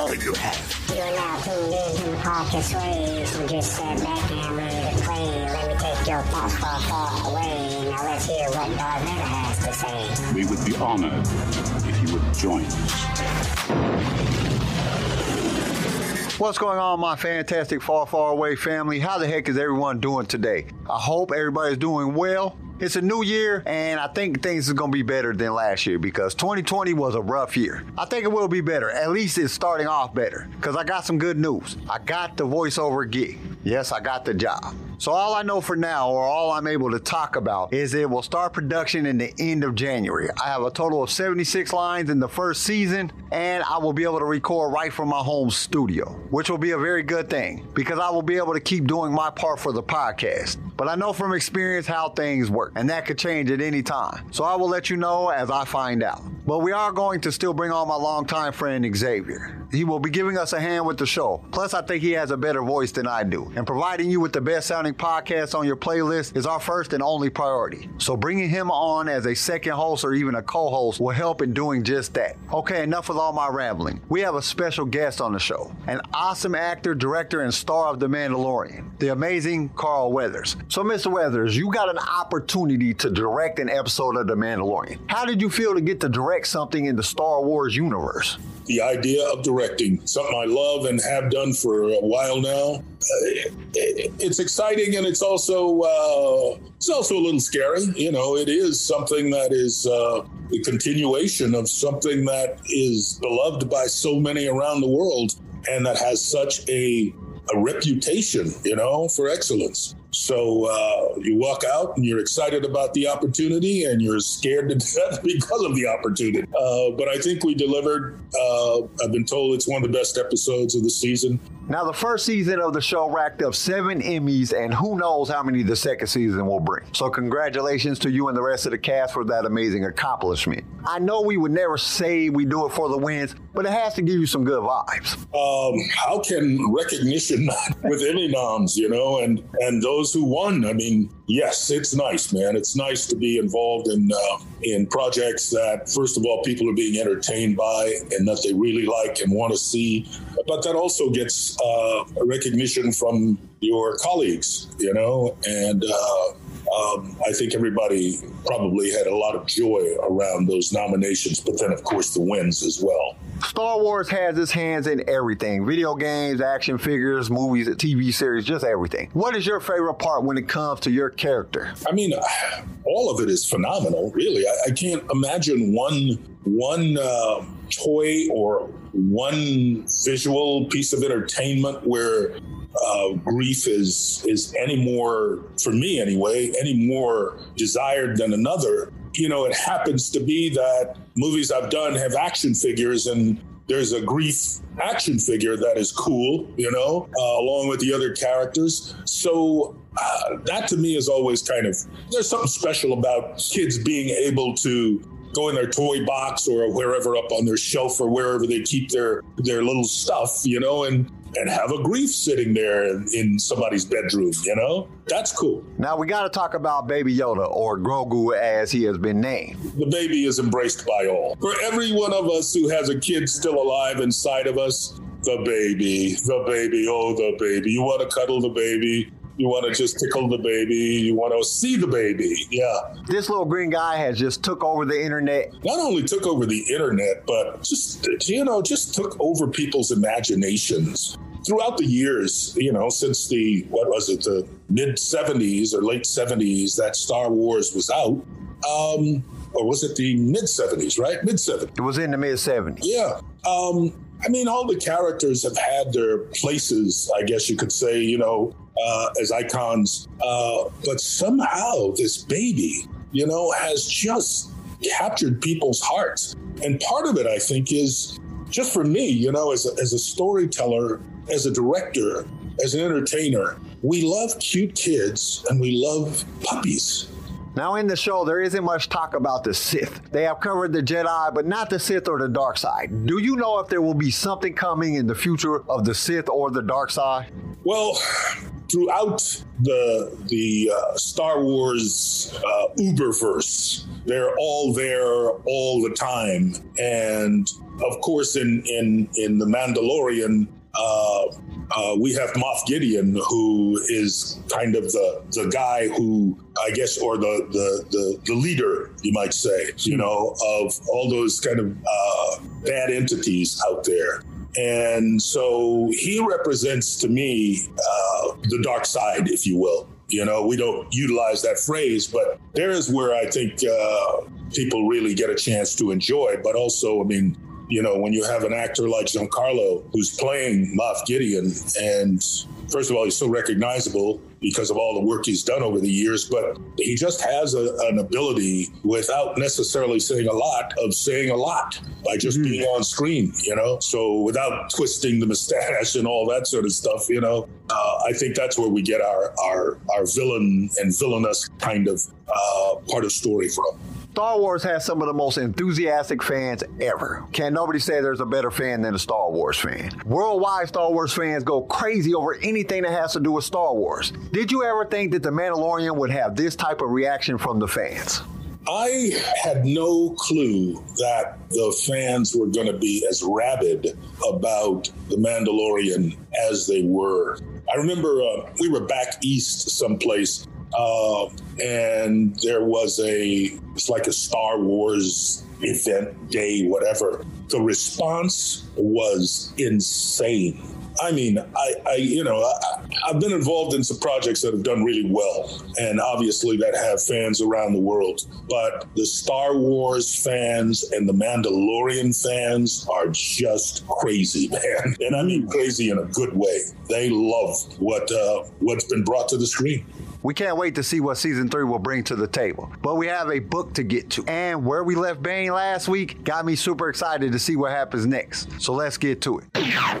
all you have. You are now tuned in to the podcast wave. Just sit back and ready to play. Let me take your thoughts far, far away. Now let's hear what Darth Vader has to say. We would be honored if you would join us. What's going on, my fantastic far, far away family? How the heck is everyone doing today? I hope everybody's doing well. It's a new year, and I think things is gonna be better than last year because 2020 was a rough year. I think it will be better. At least it's starting off better. Cause I got some good news. I got the voiceover gig. Yes, I got the job. So all I know for now, or all I'm able to talk about, is it will start production in the end of January. I have a total of 76 lines in the first season, and I will be able to record right from my home studio, which will be a very good thing because I will be able to keep doing my part for the podcast. But I know from experience how things work, and that could change at any time. So I will let you know as I find out. But we are going to still bring on my longtime friend Xavier. He will be giving us a hand with the show. Plus, I think he has a better voice than I do. And providing you with the best sounding podcast on your playlist is our first and only priority. So bringing him on as a second host or even a co-host will help in doing just that. Okay, enough with all my rambling. We have a special guest on the show. An awesome actor, director, and star of The Mandalorian. The amazing Carl Weathers. So, Mr. Weathers, you got an opportunity to direct an episode of The Mandalorian. How did you feel to get to direct something in the Star Wars universe? The idea of directing, something I love and have done for a while now. Uh, it- it's exciting and it's also uh, it's also a little scary. You know, it is something that is uh, the continuation of something that is beloved by so many around the world and that has such a a reputation, you know, for excellence. So uh, you walk out and you're excited about the opportunity and you're scared to death because of the opportunity. Uh, but I think we delivered. Uh, I've been told it's one of the best episodes of the season. Now, the first season of the show racked up seven Emmys, and who knows how many the second season will bring. So, congratulations to you and the rest of the cast for that amazing accomplishment. I know we would never say we do it for the wins, but it has to give you some good vibes. Um, how can recognition not with Emmy noms, you know, and and those who won? I mean, yes, it's nice, man. It's nice to be involved in uh, in projects that, first of all, people are being entertained by and that they really like and want to see, but that also gets uh, recognition from your colleagues, you know, and. Uh, um, I think everybody probably had a lot of joy around those nominations, but then, of course, the wins as well. Star Wars has its hands in everything video games, action figures, movies, TV series, just everything. What is your favorite part when it comes to your character? I mean, all of it is phenomenal. Really, I, I can't imagine one one uh, toy or one visual piece of entertainment where uh, Greef is is any more for me anyway any more desired than another. You know, it happens to be that movies I've done have action figures and. There's a Greef action figure that is cool, you know, uh, along with the other characters. So uh, that to me is always kind of there's something special about kids being able to go in their toy box or wherever up on their shelf or wherever they keep their their little stuff, you know, and and have a Greef sitting there in, in somebody's bedroom, you know? That's cool. Now we got to talk about Baby Yoda, or Grogu as he has been named. The baby is embraced by all. For every one of us who has a kid still alive inside of us, the baby, the baby, oh, the baby. You want to cuddle the baby. You want to just tickle the baby. You want to see the baby. Yeah. This little green guy has just took over the internet. Not only took over the internet, but just, you know, just took over people's imaginations. Throughout the years, you know, since the, what was it, the mid 70s or late 70s that Star Wars was out, um, or was it the mid 70s, right? Mid 70s. It was in the mid 70s. Yeah. Um, I mean, all the characters have had their places, I guess you could say, you know, uh, as icons. Uh, but somehow this baby, you know, has just captured people's hearts. And part of it, I think, is just for me, you know, as a, as a storyteller, as a director, as an entertainer, we love cute kids and we love puppies. Now, in the show, there isn't much talk about the Sith. They have covered the Jedi, but not the Sith or the dark side. Do you know if there will be something coming in the future of the Sith or the dark side? Well, throughout the the uh, Star Wars uh, Uberverse, they're all there all the time. And of course, in in in the Mandalorian, uh, uh, we have Moff Gideon, who is kind of the the guy who I guess, or the the the, the leader, you might say, you know, of all those kind of uh, bad entities out there. And so he represents to me uh, the dark side, if you will. You know, we don't utilize that phrase, but there is where I think uh, people really get a chance to enjoy. But also, I mean, you know, when you have an actor like Giancarlo who's playing Moff Gideon, and first of all, he's so recognizable because of all the work he's done over the years, but he just has a, an ability without necessarily saying a lot of saying a lot by just mm-hmm. being on screen, you know? So without twisting the mustache and all that sort of stuff, you know, uh, I think that's where we get our, our, our villain and villainous kind of uh, part of story from. Star Wars has some of the most enthusiastic fans ever. Can nobody say there's a better fan than a Star Wars fan? Worldwide, Star Wars fans go crazy over anything that has to do with Star Wars. Did you ever think that The Mandalorian would have this type of reaction from the fans? I had no clue that the fans were going to be as rabid about The Mandalorian as they were. I remember uh, we were back east someplace uh, and there was a, it's like a Star Wars event day, whatever. The response was insane. I mean, I, I you know, I, have been involved in some projects that have done really well, and obviously that have fans around the world. But the Star Wars fans and the Mandalorian fans are just crazy, man, and I mean crazy in a good way. They love what uh, what's been brought to the screen. We can't wait to see what season three will bring to the table. But we have a book to get to. And where we left Bane last week got me super excited to see what happens next. So let's get to it.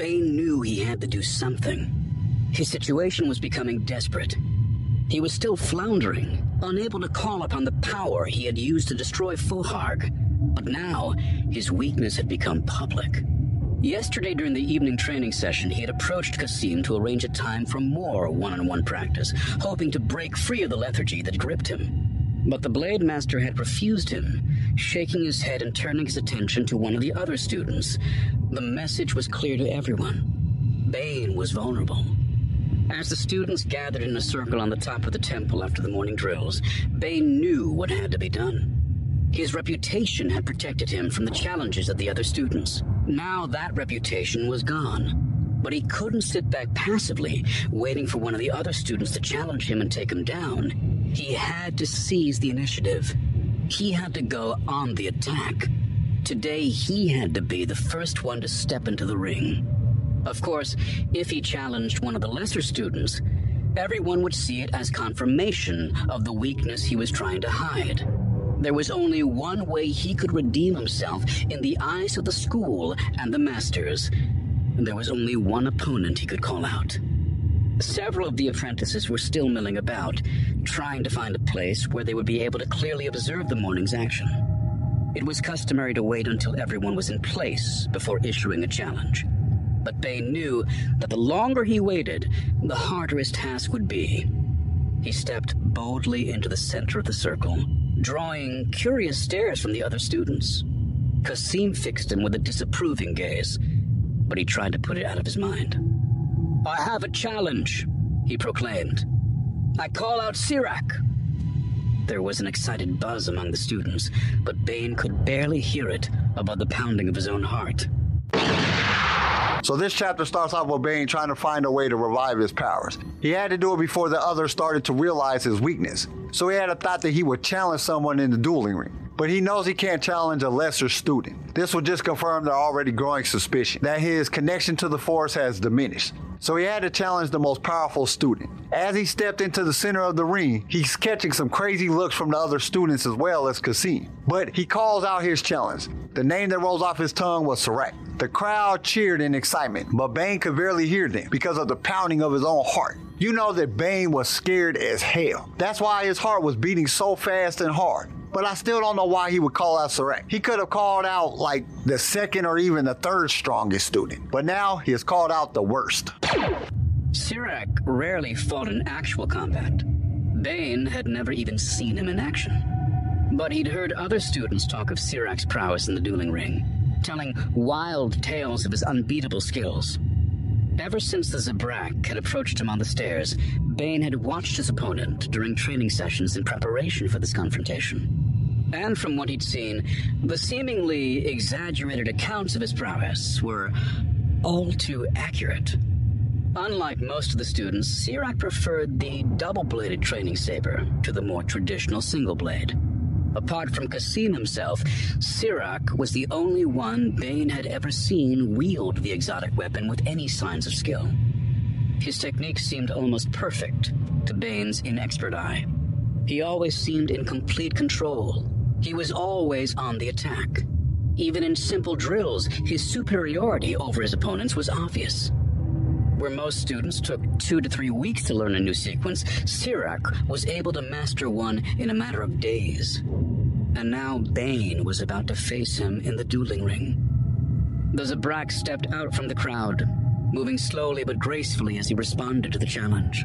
Bane knew he had to do something. His situation was becoming desperate. He was still floundering, unable to call upon the power he had used to destroy Fohargh. But now, his weakness had become public. Yesterday, during the evening training session, he had approached Kas'im to arrange a time for more one on one practice, hoping to break free of the lethargy that gripped him. But the Blade Master had refused him, shaking his head and turning his attention to one of the other students. The message was clear to everyone. Bane was vulnerable. As the students gathered in a circle on the top of the temple after the morning drills, Bane knew what had to be done. His reputation had protected him from the challenges of the other students. Now that reputation was gone. But he couldn't sit back passively, waiting for one of the other students to challenge him and take him down. He had to seize the initiative. He had to go on the attack. Today, he had to be the first one to step into the ring. Of course, if he challenged one of the lesser students, everyone would see it as confirmation of the weakness he was trying to hide. There was only one way he could redeem himself in the eyes of the school and the masters. There was only one opponent he could call out. Several of the apprentices were still milling about, trying to find a place where they would be able to clearly observe the morning's action. It was customary to wait until everyone was in place before issuing a challenge. But Bane knew that the longer he waited, the harder his task would be. He stepped boldly into the center of the circle, drawing curious stares from the other students. Kas'im fixed him with a disapproving gaze, but he tried to put it out of his mind. I have a challenge, he proclaimed. I call out Sirak. There was an excited buzz among the students, but Bane could barely hear it above the pounding of his own heart. So this chapter starts off with Bane trying to find a way to revive his powers. He had to do it before the others started to realize his weakness. So he had a thought that he would challenge someone in the dueling ring but he knows he can't challenge a lesser student. This will just confirm their already growing suspicion that his connection to the Force has diminished. so he had to challenge the most powerful student. As he stepped into the center of the ring, he's catching some crazy looks from the other students as well as Kas'im. But he calls out his challenge. The name that rolls off his tongue was Sirak. The crowd cheered in excitement, but Bane could barely hear them because of the pounding of his own heart. You know that Bane was scared as hell. That's why his heart was beating so fast and hard. But I still don't know why he would call out Sirak. He could have called out like the second or even the third strongest student. But now he has called out the worst. Sirak rarely fought in actual combat. Bane had never even seen him in action. But he'd heard other students talk of Sirak's prowess in the dueling ring, telling wild tales of his unbeatable skills. Ever since the Zabrak had approached him on the stairs, Bane had watched his opponent during training sessions in preparation for this confrontation. And from what he'd seen, the seemingly exaggerated accounts of his prowess were all too accurate. Unlike most of the students, Sirak preferred the double bladed training saber to the more traditional single blade. Apart from Kas'im himself, Sirak was the only one Bane had ever seen wield the exotic weapon with any signs of skill. His technique seemed almost perfect to Bane's inexpert eye. He always seemed in complete control. He was always on the attack. Even in simple drills, his superiority over his opponents was obvious. Where most students took two to three weeks to learn a new sequence, Sirak was able to master one in a matter of days. And now Bane was about to face him in the dueling ring. The Zabrak stepped out from the crowd, moving slowly but gracefully as he responded to the challenge.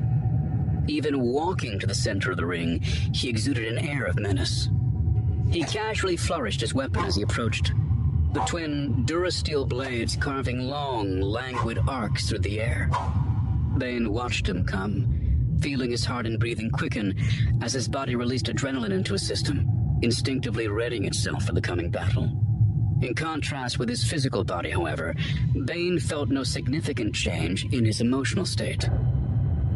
Even walking to the center of the ring, he exuded an air of menace. He casually flourished his weapon as he approached, the twin Durasteel blades carving long, languid arcs through the air. Bane watched him come, feeling his heart and breathing quicken as his body released adrenaline into his system, instinctively readying itself for the coming battle. In contrast with his physical body, however, Bane felt no significant change in his emotional state.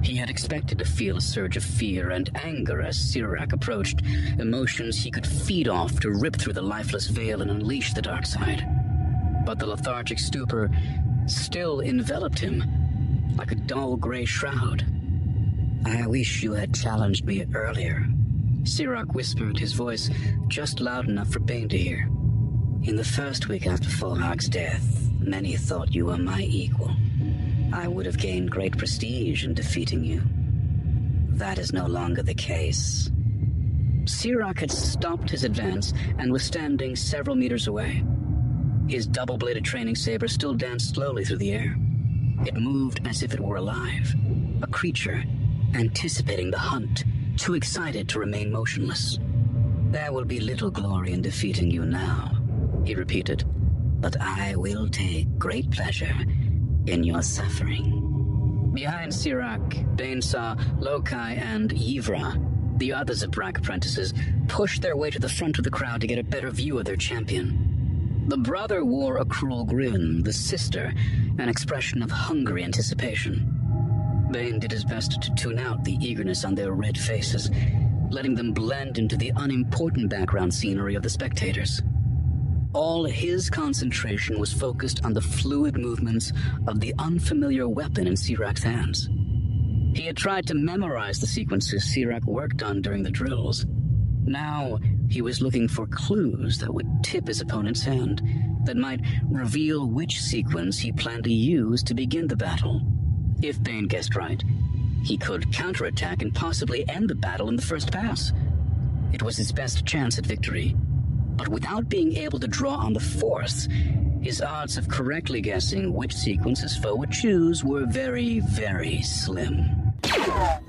He had expected to feel a surge of fear and anger as Sirak approached, emotions he could feed off to rip through the lifeless veil and unleash the dark side. But the lethargic stupor still enveloped him like a dull gray shroud. I wish you had challenged me earlier. Sirak whispered, his voice just loud enough for Bane to hear. In the first week after Fohargh's death, many thought you were my equal. I would have gained great prestige in defeating you. That is no longer the case. Sirak had stopped his advance and was standing several meters away. His double bladed training saber still danced slowly through the air. It moved as if it were alive, a creature anticipating the hunt, too excited to remain motionless. There will be little glory in defeating you now, he repeated, but I will take great pleasure in your suffering. Behind Sirak, Bane saw Llokay and Yivra, the other Zabrak apprentices, push their way to the front of the crowd to get a better view of their champion. The brother wore a cruel grin, the sister, an expression of hungry anticipation. Bane did his best to tune out the eagerness on their red faces, letting them blend into the unimportant background scenery of the spectators. All his concentration was focused on the fluid movements of the unfamiliar weapon in Sirak's hands. He had tried to memorize the sequences Sirak worked on during the drills. Now he was looking for clues that would tip his opponent's hand, that might reveal which sequence he planned to use to begin the battle. If Bane guessed right, he could counterattack and possibly end the battle in the first pass. It was his best chance at victory. But without being able to draw on the Force, his odds of correctly guessing which sequence his foe would choose were very, very slim.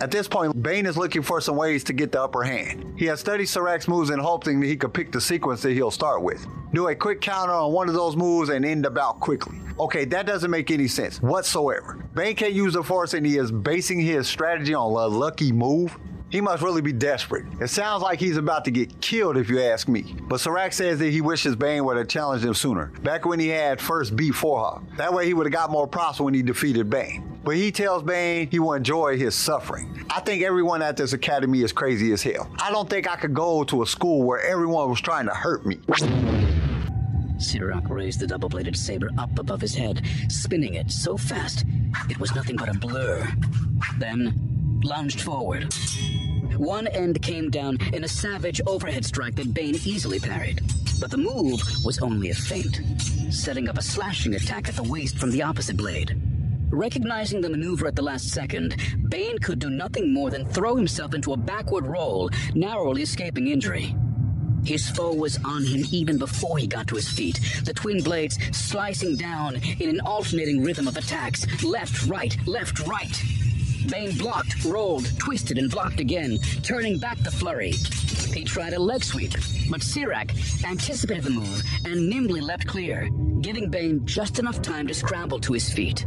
At this point, Bane is looking for some ways to get the upper hand. He has studied Sirak's moves and hoping that he could pick the sequence that he'll start with. Do a quick counter on one of those moves and end the bout quickly. Okay, that doesn't make any sense whatsoever. Bane can't use the force and he is basing his strategy on a lucky move. He must really be desperate. It sounds like he's about to get killed if you ask me. But Sirak says that he wishes Bane would have challenged him sooner, back when he had first beat Fohargh. That way he would have got more props when he defeated Bane. But he tells Bane he will enjoy his suffering. I think everyone at this academy is crazy as hell. I don't think I could go to a school where everyone was trying to hurt me. Sirak raised the double bladed saber up above his head, spinning it so fast it was nothing but a blur. Then lunged forward. One end came down in a savage overhead strike that Bane easily parried. But the move was only a feint, setting up a slashing attack at the waist from the opposite blade. Recognizing the maneuver at the last second, Bane could do nothing more than throw himself into a backward roll, narrowly escaping injury. His foe was on him even before he got to his feet, the twin blades slicing down in an alternating rhythm of attacks left, right, left, right. Bane blocked, rolled, twisted, and blocked again, turning back the flurry. He tried a leg sweep, but Sirak anticipated the move and nimbly leapt clear, giving Bane just enough time to scramble to his feet.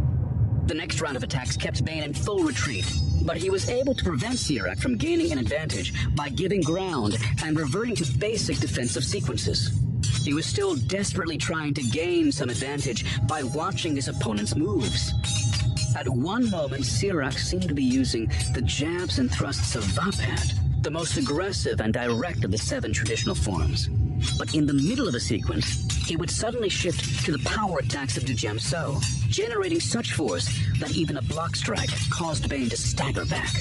The next round of attacks kept Bane in full retreat, but he was able to prevent Sirak from gaining an advantage by giving ground and reverting to basic defensive sequences. He was still desperately trying to gain some advantage by watching his opponent's moves. At one moment, Sirak seemed to be using the jabs and thrusts of Vaapad, the most aggressive and direct of the seven traditional forms. But in the middle of a sequence, he would suddenly shift to the power attacks of Djem So, generating such force that even a block strike caused Bane to stagger back.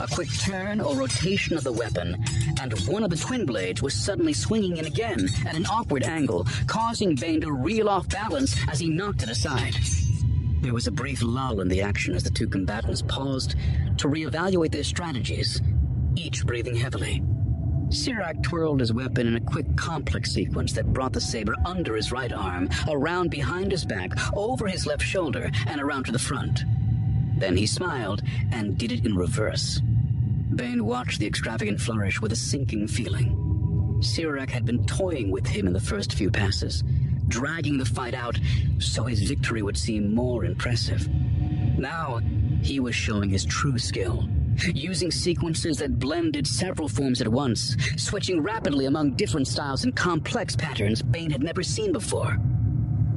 A quick turn or rotation of the weapon, and one of the twin blades was suddenly swinging in again at an awkward angle, causing Bane to reel off balance as he knocked it aside. There was a brief lull in the action as the two combatants paused to reevaluate their strategies, each breathing heavily. Sirak twirled his weapon in a quick, complex sequence that brought the saber under his right arm, around behind his back, over his left shoulder, and around to the front. Then he smiled and did it in reverse. Bane watched the extravagant flourish with a sinking feeling. Sirak had been toying with him in the first few passes, dragging the fight out so his victory would seem more impressive. Now, he was showing his true skill using sequences that blended several forms at once, switching rapidly among different styles and complex patterns Bane had never seen before.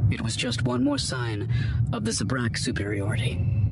It was just one more sign of the Zabrak superiority.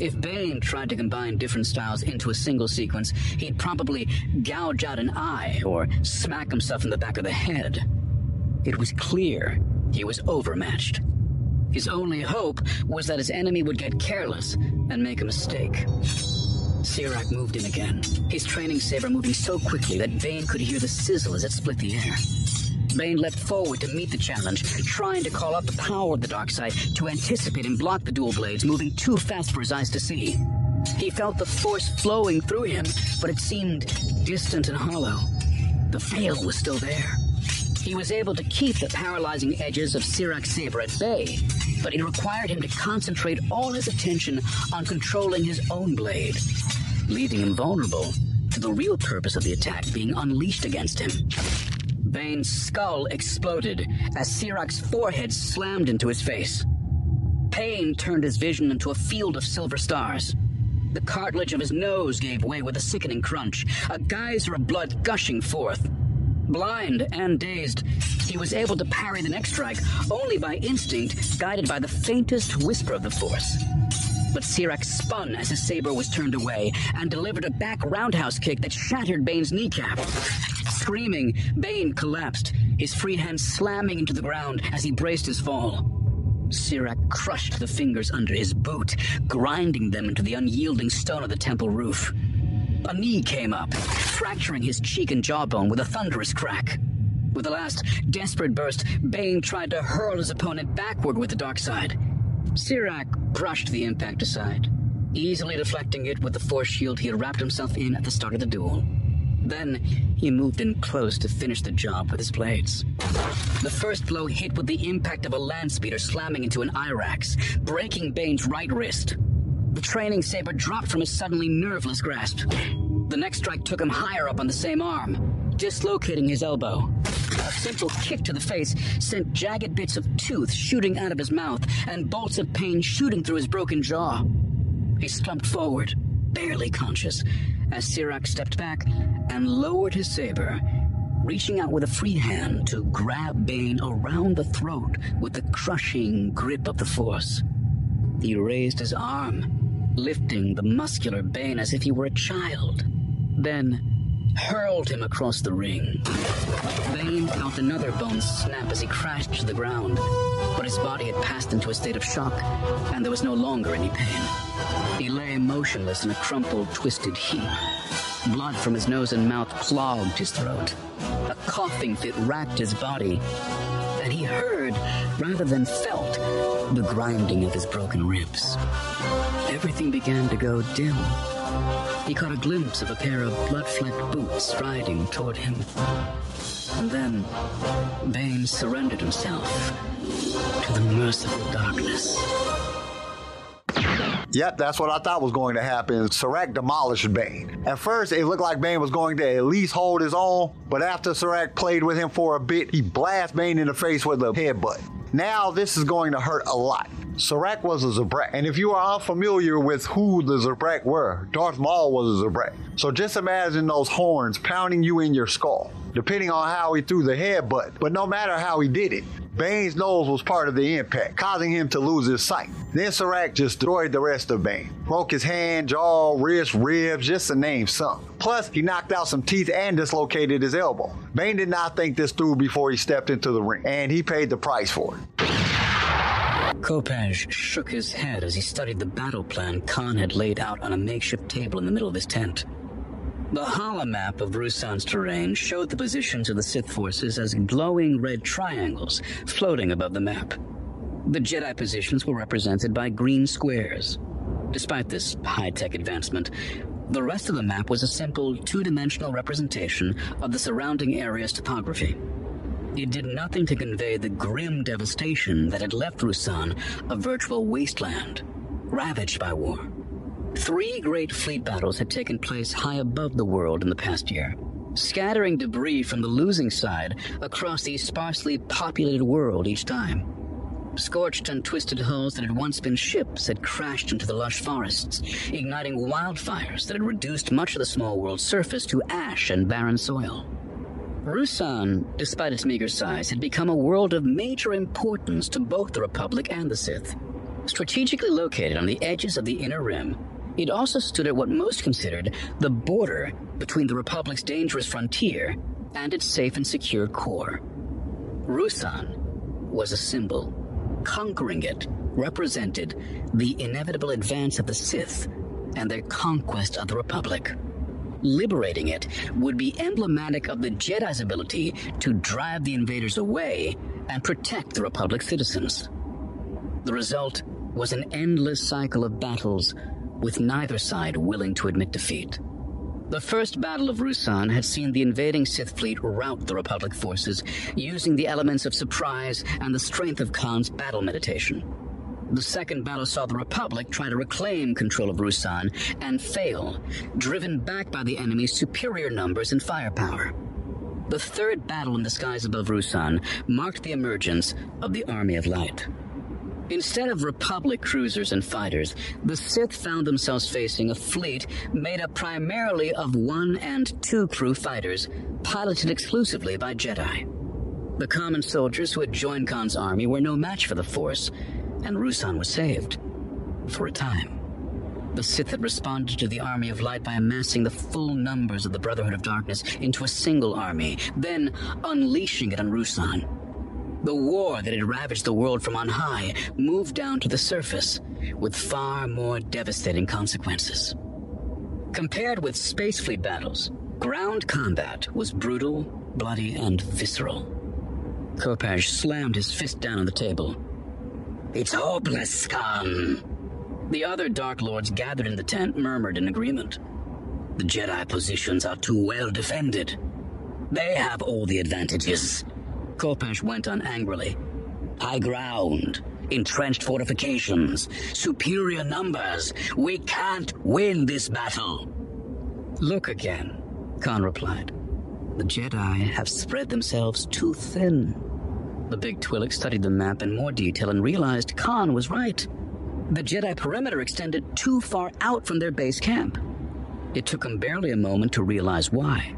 If Bane tried to combine different styles into a single sequence, he'd probably gouge out an eye or smack himself in the back of the head. It was clear he was overmatched. His only hope was that his enemy would get careless and make a mistake. Sirak moved in again, his training saber moving so quickly that Bane could hear the sizzle as it split the air. Bane leapt forward to meet the challenge, trying to call up the power of the dark side to anticipate and block the dual blades moving too fast for his eyes to see. He felt the force flowing through him, but it seemed distant and hollow. The veil was still there. He was able to keep the paralyzing edges of Sirak's saber at bay, but it required him to concentrate all his attention on controlling his own blade, leaving him vulnerable to the real purpose of the attack being unleashed against him. Bane's skull exploded as Sirak's forehead slammed into his face. Pain turned his vision into a field of silver stars. The cartilage of his nose gave way with a sickening crunch, a geyser of blood gushing forth. Blind and dazed, he was able to parry the next strike only by instinct, guided by the faintest whisper of the Force. But Sirak spun as his saber was turned away and delivered a back roundhouse kick that shattered Bane's kneecap. Screaming, Bane collapsed, his free hand slamming into the ground as he braced his fall. Sirak crushed the fingers under his boot, grinding them into the unyielding stone of the temple roof. A knee came up, fracturing his cheek and jawbone with a thunderous crack. With a last desperate burst, Bane tried to hurl his opponent backward with the dark side. Sirak brushed the impact aside, easily deflecting it with the force shield he had wrapped himself in at the start of the duel. Then he moved in close to finish the job with his blades. The first blow hit with the impact of a land speeder slamming into an Irax, breaking Bane's right wrist. The training saber dropped from his suddenly nerveless grasp. The next strike took him higher up on the same arm, dislocating his elbow. A simple kick to the face sent jagged bits of tooth shooting out of his mouth and bolts of pain shooting through his broken jaw. He slumped forward, barely conscious, as Sirak stepped back and lowered his saber, reaching out with a free hand to grab Bane around the throat with the crushing grip of the Force. He raised his arm, lifting the muscular Bane as if he were a child, then hurled him across the ring. Bane felt another bone snap as he crashed to the ground, but his body had passed into a state of shock, and there was no longer any pain. He lay motionless in a crumpled, twisted heap. Blood from his nose and mouth clogged his throat. A coughing fit racked his body, and he heard, rather than felt, the grinding of his broken ribs. Everything began to go dim. He caught a glimpse of a pair of blood-flecked boots striding toward him. And then, Bane surrendered himself to the merciful darkness. Yep, that's what I thought was going to happen. Sirak demolished Bane. At first, it looked like Bane was going to at least hold his own, but after Sirak played with him for a bit, he blasted Bane in the face with a headbutt. Now, this is going to hurt a lot. Sirak was a Zabrak, and if you are unfamiliar with who the Zabrak were, Darth Maul was a Zabrak. So just imagine those horns pounding you in your skull, depending on how he threw the headbutt. But no matter how he did it, Bane's nose was part of the impact, causing him to lose his sight. Then Sirak just destroyed the rest of Bane. Broke his hand, jaw, wrist, ribs, just to name some. Plus, he knocked out some teeth and dislocated his elbow. Bane did not think this through before he stepped into the ring, and he paid the price for it. Kopecz shook his head as he studied the battle plan Kaan had laid out on a makeshift table in the middle of his tent. The holomap of Ruusan's terrain showed the positions of the Sith forces as glowing red triangles floating above the map. The Jedi positions were represented by green squares. Despite this high-tech advancement, the rest of the map was a simple two-dimensional representation of the surrounding area's topography. It did nothing to convey the grim devastation that had left Ruusan a virtual wasteland, ravaged by war. Three great fleet battles had taken place high above the world in the past year, scattering debris from the losing side across the sparsely populated world each time. Scorched and twisted hulls that had once been ships had crashed into the lush forests, igniting wildfires that had reduced much of the small world's surface to ash and barren soil. Ruusan, despite its meager size, had become a world of major importance to both the Republic and the Sith. Strategically located on the edges of the Inner Rim, it also stood at what most considered the border between the Republic's dangerous frontier and its safe and secure core. Ruusan was a symbol. Conquering it represented the inevitable advance of the Sith and their conquest of the Republic. Liberating it would be emblematic of the Jedi's ability to drive the invaders away and protect the Republic's citizens. The result was an endless cycle of battles, with neither side willing to admit defeat. The first Battle of Ruusan had seen the invading Sith fleet rout the Republic forces using the elements of surprise and the strength of Kaan's battle meditation. The second battle saw the Republic try to reclaim control of Ruusan and fail, driven back by the enemy's superior numbers and firepower. The third battle in the skies above Ruusan marked the emergence of the Army of Light. Instead of Republic cruisers and fighters, the Sith found themselves facing a fleet made up primarily of one and two crew fighters, piloted exclusively by Jedi. The common soldiers who had joined Kaan's army were no match for the Force, and Ruusan was saved. For a time. The Sith had responded to the Army of Light by amassing the full numbers of the Brotherhood of Darkness into a single army, then unleashing it on Ruusan. The war that had ravaged the world from on high moved down to the surface with far more devastating consequences. Compared with space fleet battles, ground combat was brutal, bloody, and visceral. Kopecz slammed his fist down on the table. It's hopeless, Kaan. The other Dark Lords gathered in the tent murmured in agreement. The Jedi positions are too well defended. They have all the advantages. Kopecz went on angrily. High ground, entrenched fortifications, superior numbers. We can't win this battle. Look again, Kaan replied. The Jedi have spread themselves too thin. The big Twi'lek studied the map in more detail and realized Kaan was right. The Jedi perimeter extended too far out from their base camp. It took him barely a moment to realize why.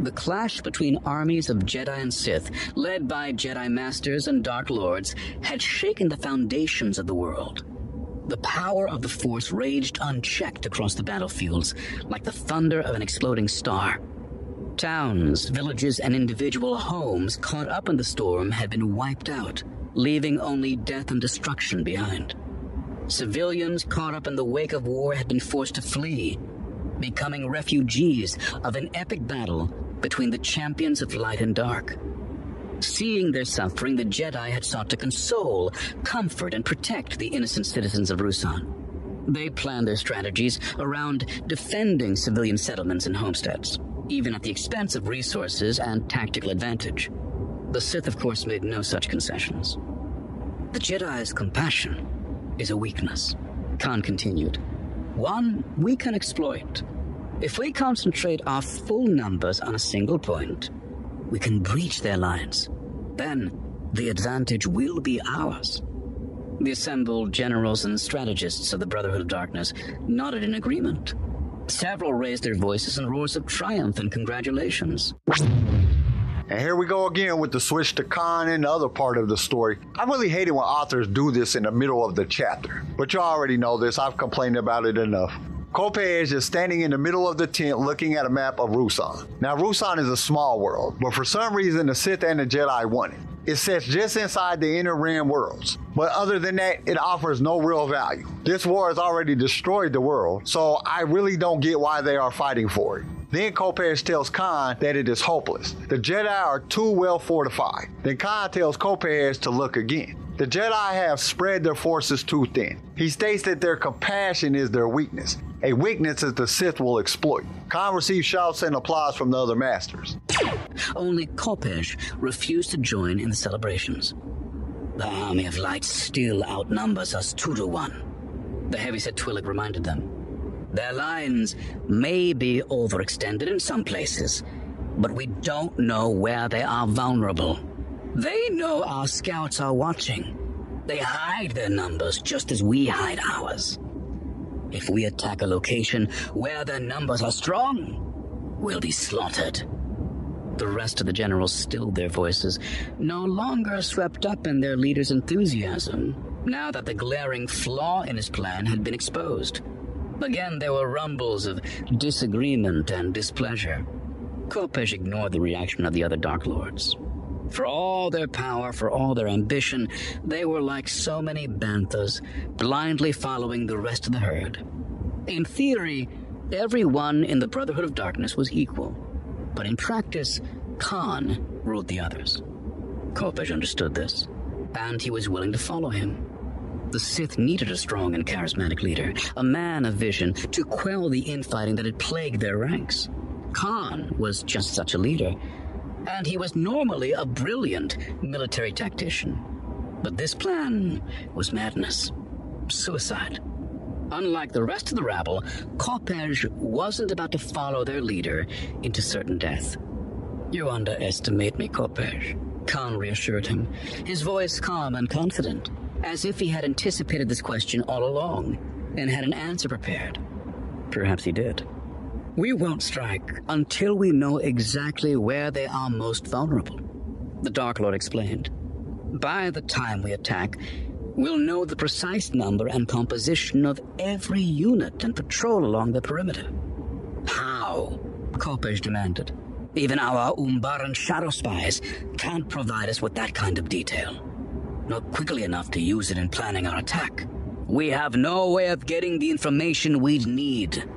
The clash between armies of Jedi and Sith, led by Jedi Masters and Dark Lords, had shaken the foundations of the world. The power of the Force raged unchecked across the battlefields, like the thunder of an exploding star. Towns, villages, and individual homes caught up in the storm had been wiped out, leaving only death and destruction behind. Civilians caught up in the wake of war had been forced to flee, becoming refugees of an epic battle between the champions of light and dark. Seeing their suffering, the Jedi had sought to console, comfort, and protect the innocent citizens of Ruusan. They planned their strategies around defending civilian settlements and homesteads, even at the expense of resources and tactical advantage. The Sith, of course, made no such concessions. The Jedi's compassion is a weakness, Kaan continued. One we can exploit. If we concentrate our full numbers on a single point, we can breach their lines. Then the advantage will be ours. The assembled generals and strategists of the Brotherhood of Darkness nodded in agreement. Several raised their voices in roars of triumph and congratulations. And here we go again with the switch to Kaan and the other part of the story. I really hate it when authors do this in the middle of the chapter. But you already know this, I've complained about it enough. Kopecz is standing in the middle of the tent looking at a map of Ruusan. Now, Ruusan is a small world, but for some reason the Sith and the Jedi want it. It sits just inside the inner rim worlds. But other than that, it offers no real value. This war has already destroyed the world, so I really don't get why they are fighting for it. Then Kopecz tells Kaan that it is hopeless. The Jedi are too well fortified. Then Kaan tells Kopecz to look again. The Jedi have spread their forces too thin. He states that their compassion is their weakness, a weakness that the Sith will exploit. Kaan receives shouts and applause from the other masters. Only Kopecz refused to join in the celebrations. The Army of Light still outnumbers us two to one, the heavyset Twi'lek reminded them. Their lines may be overextended in some places, but we don't know where they are vulnerable. They know our scouts are watching. They hide their numbers just as we hide ours. If we attack a location where their numbers are strong, we'll be slaughtered. The rest of the generals stilled their voices, no longer swept up in their leader's enthusiasm, now that the glaring flaw in his plan had been exposed. Again, there were rumbles of disagreement and displeasure. Kopecz ignored the reaction of the other Dark Lords. For all their power, for all their ambition, they were like so many banthas, blindly following the rest of the herd. In theory, everyone in the Brotherhood of Darkness was equal, but in practice, Kaan ruled the others. Kopecz understood this, and he was willing to follow him. The Sith needed a strong and charismatic leader, a man of vision, to quell the infighting that had plagued their ranks. Kaan was just such a leader, and he was normally a brilliant military tactician. But this plan was madness, suicide. Unlike the rest of the rabble, Kopecz wasn't about to follow their leader into certain death. You underestimate me, Kopecz, Kaan reassured him, his voice calm and confident as if he had anticipated this question all along and had an answer prepared. Perhaps he did. We won't strike until we know exactly where they are most vulnerable, the Dark Lord explained. By the time we attack, we'll know the precise number and composition of every unit and patrol along the perimeter. How? Kopecz demanded. Even our Umbaran shadow spies can't provide us with that kind of detail not quickly enough to use it in planning our attack. We have no way of getting the information we'd need.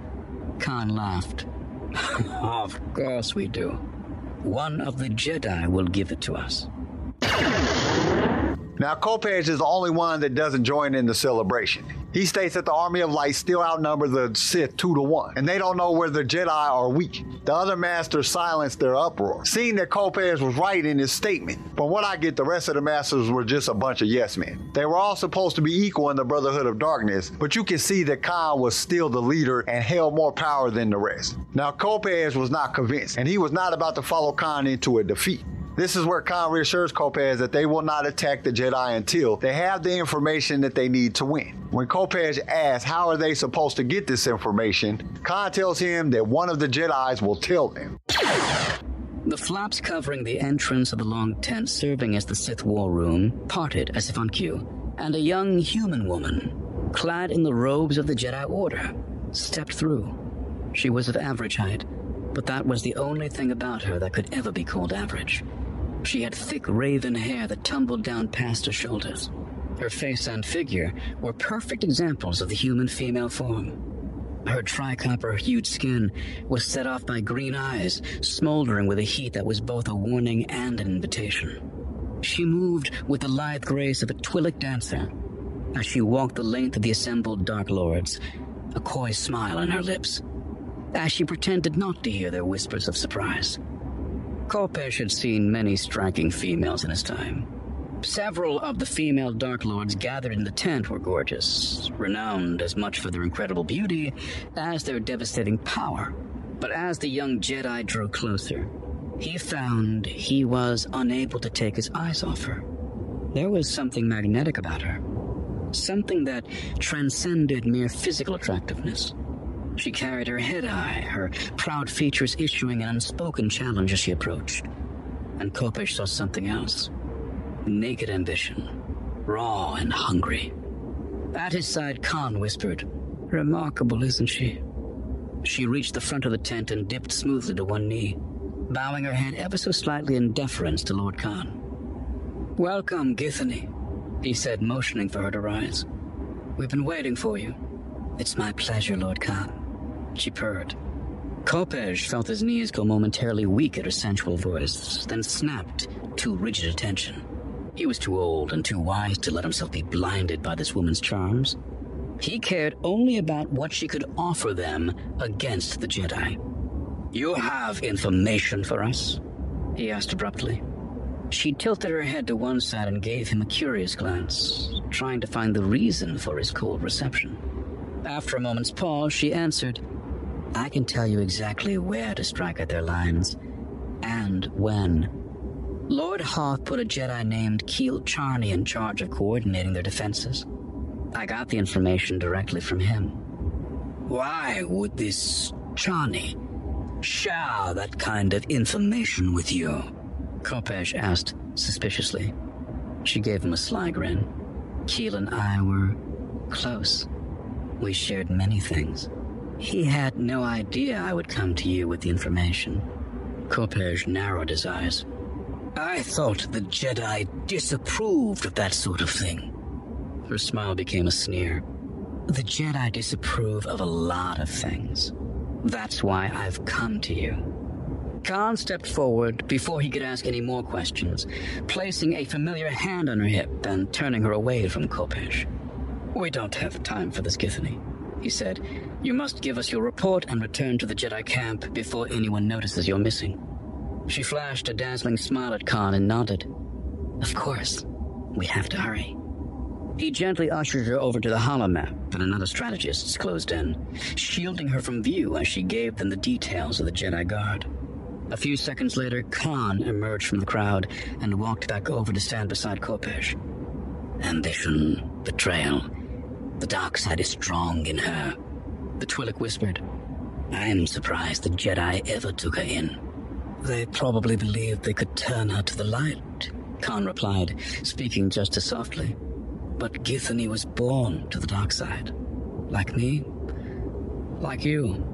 Kaan laughed. of course we do. One of the Jedi will give it to us. Now, Kopecz is the only one that doesn't join in the celebration. He states that the Army of Light still outnumber the Sith two to one, and they don't know where the Jedi are weak. The other masters silenced their uproar, seeing that Kopecz was right in his statement. From what I get, the rest of the masters were just a bunch of yes men. They were all supposed to be equal in the Brotherhood of Darkness, but you can see that Kaan was still the leader and held more power than the rest. Now, Kopecz was not convinced, and he was not about to follow Kaan into a defeat. This is where Kaan reassures Kopecz that they will not attack the Jedi until they have the information that they need to win. When Kopecz asks how are they supposed to get this information, Kaan tells him that one of the Jedi's will tell them. The flaps covering the entrance of the long tent serving as the Sith war room parted as if on cue, and a young human woman, clad in the robes of the Jedi Order, stepped through. She was of average height, but that was the only thing about her that could ever be called average. She had thick raven hair that tumbled down past her shoulders. Her face and figure were perfect examples of the human female form. Her tricopper hued skin was set off by green eyes, smoldering with a heat that was both a warning and an invitation. She moved with the lithe grace of a Twi'lek dancer as she walked the length of the assembled Dark Lords, a coy smile on her lips, as she pretended not to hear their whispers of surprise. Kopecz had seen many striking females in his time. Several of the female Dark Lords gathered in the tent were gorgeous, renowned as much for their incredible beauty as their devastating power. But as the young Jedi drew closer, he found he was unable to take his eyes off her. There was something magnetic about her, something that transcended mere physical attractiveness. She carried her head high, her proud features issuing an unspoken challenge as she approached. And Kopecz saw something else naked ambition, raw and hungry. At his side, Kaan whispered, Remarkable, isn't she? She reached the front of the tent and dipped smoothly to one knee, bowing her head ever so slightly in deference to Lord Kaan. Welcome, Githany, he said, motioning for her to rise. We've been waiting for you. It's my pleasure, Lord Kaan. She purred. Kopecz felt his knees go momentarily weak at her sensual voice, then snapped to rigid attention. He was too old and too wise to let himself be blinded by this woman's charms. He cared only about what she could offer them against the Jedi. You have information for us? He asked abruptly. She tilted her head to one side and gave him a curious glance, trying to find the reason for his cold reception. After a moment's pause, she answered, I can tell you exactly where to strike at their lines, and when. Lord Hoth put a Jedi named Kiel Charny in charge of coordinating their defenses. I got the information directly from him. Why would this Charny share that kind of information with you? Kopecz asked suspiciously. She gave him a sly grin. Kiel and I were close. We shared many things. He had no idea I would come to you with the information. Kopecz narrowed his eyes. I thought the Jedi disapproved of that sort of thing. Her smile became a sneer. The Jedi disapprove of a lot of things. That's why I've come to you. Kaan stepped forward before he could ask any more questions, placing a familiar hand on her hip and turning her away from Kopecz. We don't have time for this, Githany he said. You must give us your report and return to the Jedi camp before anyone notices you're missing. She flashed a dazzling smile at Kaan and nodded. Of course. We have to hurry. He gently ushered her over to the holomap and another strategist's closed in, shielding her from view as she gave them the details of the Jedi Guard. A few seconds later, Kaan emerged from the crowd and walked back over to stand beside Kopecz. Ambition, betrayal, the dark side is strong in her. The Twi'lek whispered. I'm surprised the Jedi ever took her in. They probably believed they could turn her to the light, Kaan replied, speaking just as softly. But Githany was born to the dark side. Like me. Like you.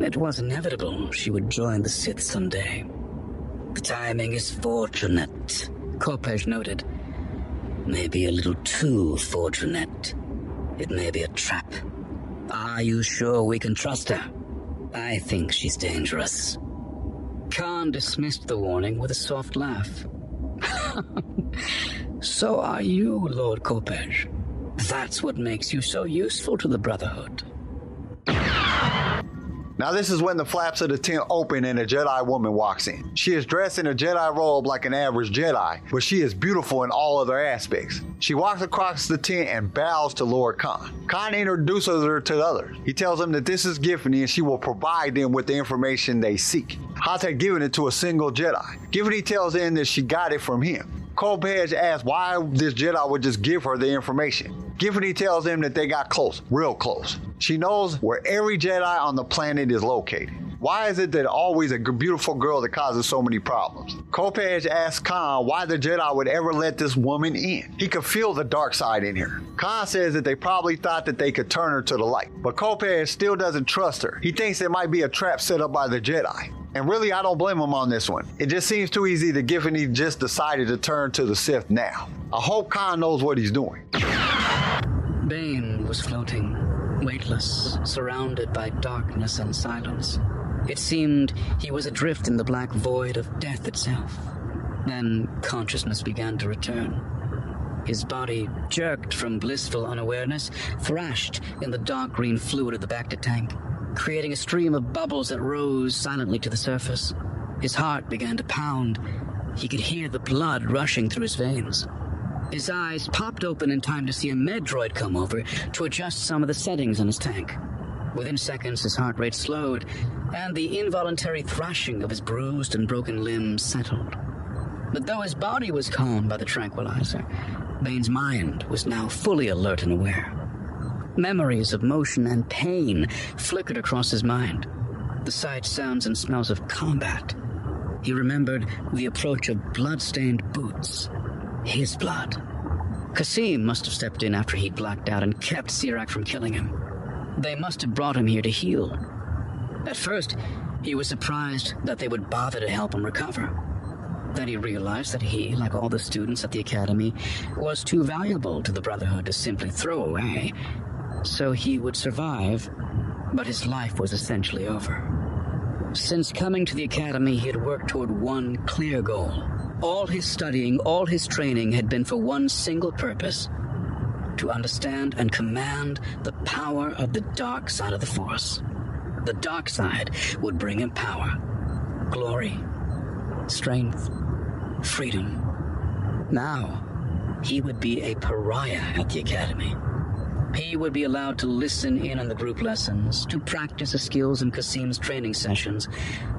It was inevitable she would join the Sith someday. The timing is fortunate, Kopecz noted. Maybe a little too fortunate. It may be a trap. Are you sure we can trust her? I think she's dangerous. Kaan dismissed the warning with a soft laugh. so are you, Lord Kopecz. That's what makes you so useful to the Brotherhood. Now, this is when the flaps of the tent open and a Jedi woman walks in. She is dressed in a Jedi robe like an average Jedi, but she is beautiful in all other aspects. She walks across the tent and bows to Lord Kaan. Kaan introduces her to the others. He tells them that this is Githany and she will provide them with the information they seek. Hoth had given it to a single Jedi. Githany tells them that she got it from him. Kopecz asks why this Jedi would just give her the information. Githany tells them that they got close, real close. She knows where every Jedi on the planet is located. Why is it that always a beautiful girl that causes so many problems? Kopecz asks Kaan why the Jedi would ever let this woman in. He could feel the dark side in her. Kaan says that they probably thought that they could turn her to the light, but Kopecz still doesn't trust her. He thinks it might be a trap set up by the Jedi. And really, I don't blame him on this one. It just seems too easy that Githany just decided to turn to the Sith now. I hope Kaan knows what he's doing. Bane was floating, weightless, surrounded by darkness and silence. It seemed he was adrift in the black void of death itself. Then consciousness began to return. His body, jerked from blissful unawareness, thrashed in the dark green fluid of the Bacta tank, creating a stream of bubbles that rose silently to the surface. His heart began to pound. He could hear the blood rushing through his veins. His eyes popped open in time to see a medroid come over to adjust some of the settings on his tank. Within seconds, his heart rate slowed, and the involuntary thrashing of his bruised and broken limbs settled. But though his body was calmed by the tranquilizer, Bane's mind was now fully alert and aware. Memories of motion and pain flickered across his mind. The sights, sounds, and smells of combat. He remembered the approach of blood-stained boots. His blood. Kas'im must have stepped in after he'd blacked out and kept Sirak from killing him. They must have brought him here to heal. At first, he was surprised that they would bother to help him recover. Then he realized that he, like all the students at the academy, was too valuable to the Brotherhood to simply throw away. So he would survive, but his life was essentially over. Since coming to the academy, he had worked toward one clear goal. All his studying, all his training had been for one single purpose to understand and command the power of the dark side of the Force. The dark side would bring him power, glory, strength, freedom. Now, he would be a pariah at the Academy. He would be allowed to listen in on the group lessons, to practice the skills in Kas'im's training sessions,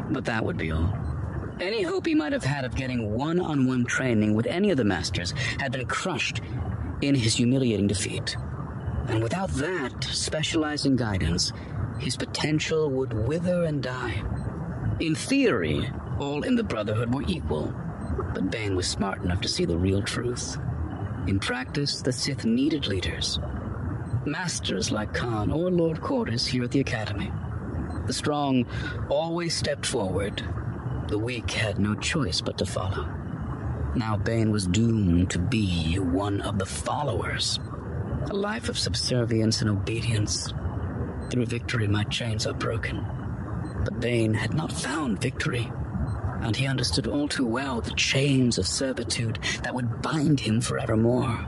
but that would be all. Any hope he might have had of getting one on one training with any of the masters had been crushed in his humiliating defeat. And without that specializing guidance, his potential would wither and die. In theory, all in the Brotherhood were equal, but Bane was smart enough to see the real truth. In practice, the Sith needed leaders. Masters like Kaan or Lord Qordis here at the Academy. The strong always stepped forward. The weak had no choice but to follow. Now Bane was doomed to be one of the followers. A life of subservience and obedience. Through victory, my chains are broken. But Bane had not found victory, and he understood all too well the chains of servitude that would bind him forevermore.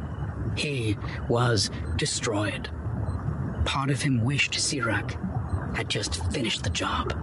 He was destroyed. Part of him wished Sirak had just finished the job.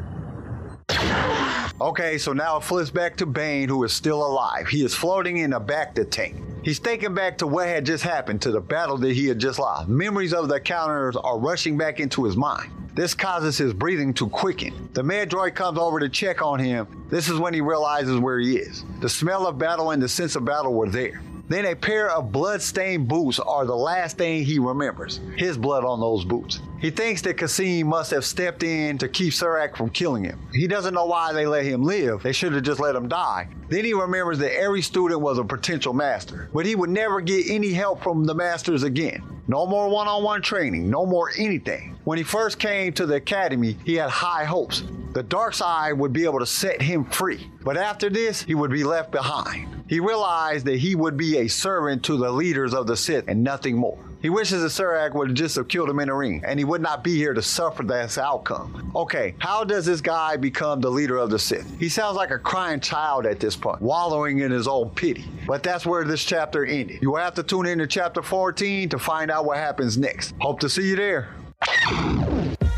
Okay, so now it flips back to Bane, who is still alive. He is floating in a Bacta tank. He's thinking back to what had just happened, to the battle that he had just lost. Memories of the encounters are rushing back into his mind. This causes his breathing to quicken. The Medroid comes over to check on him. This is when he realizes where he is. The smell of battle and the sense of battle were there. Then a pair of blood-stained boots are the last thing he remembers. His blood on those boots. He thinks that Kas'im must have stepped in to keep Sirak from killing him. He doesn't know why they let him live. They should have just let him die. Then he remembers that every student was a potential master, but he would never get any help from the masters again. No more one on one training, no more anything. When he first came to the academy, he had high hopes. The dark side would be able to set him free, but after this, he would be left behind. He realized that he would be a servant to the leaders of the Sith and nothing more. He wishes that Sirak would just have killed him in the ring, and he would not be here to suffer this outcome. Okay, how does this guy become the leader of the Sith? He sounds like a crying child at this point, wallowing in his own pity. But that's where this chapter ended. You will have to tune in to chapter 14 to find out what happens next. Hope to see you there.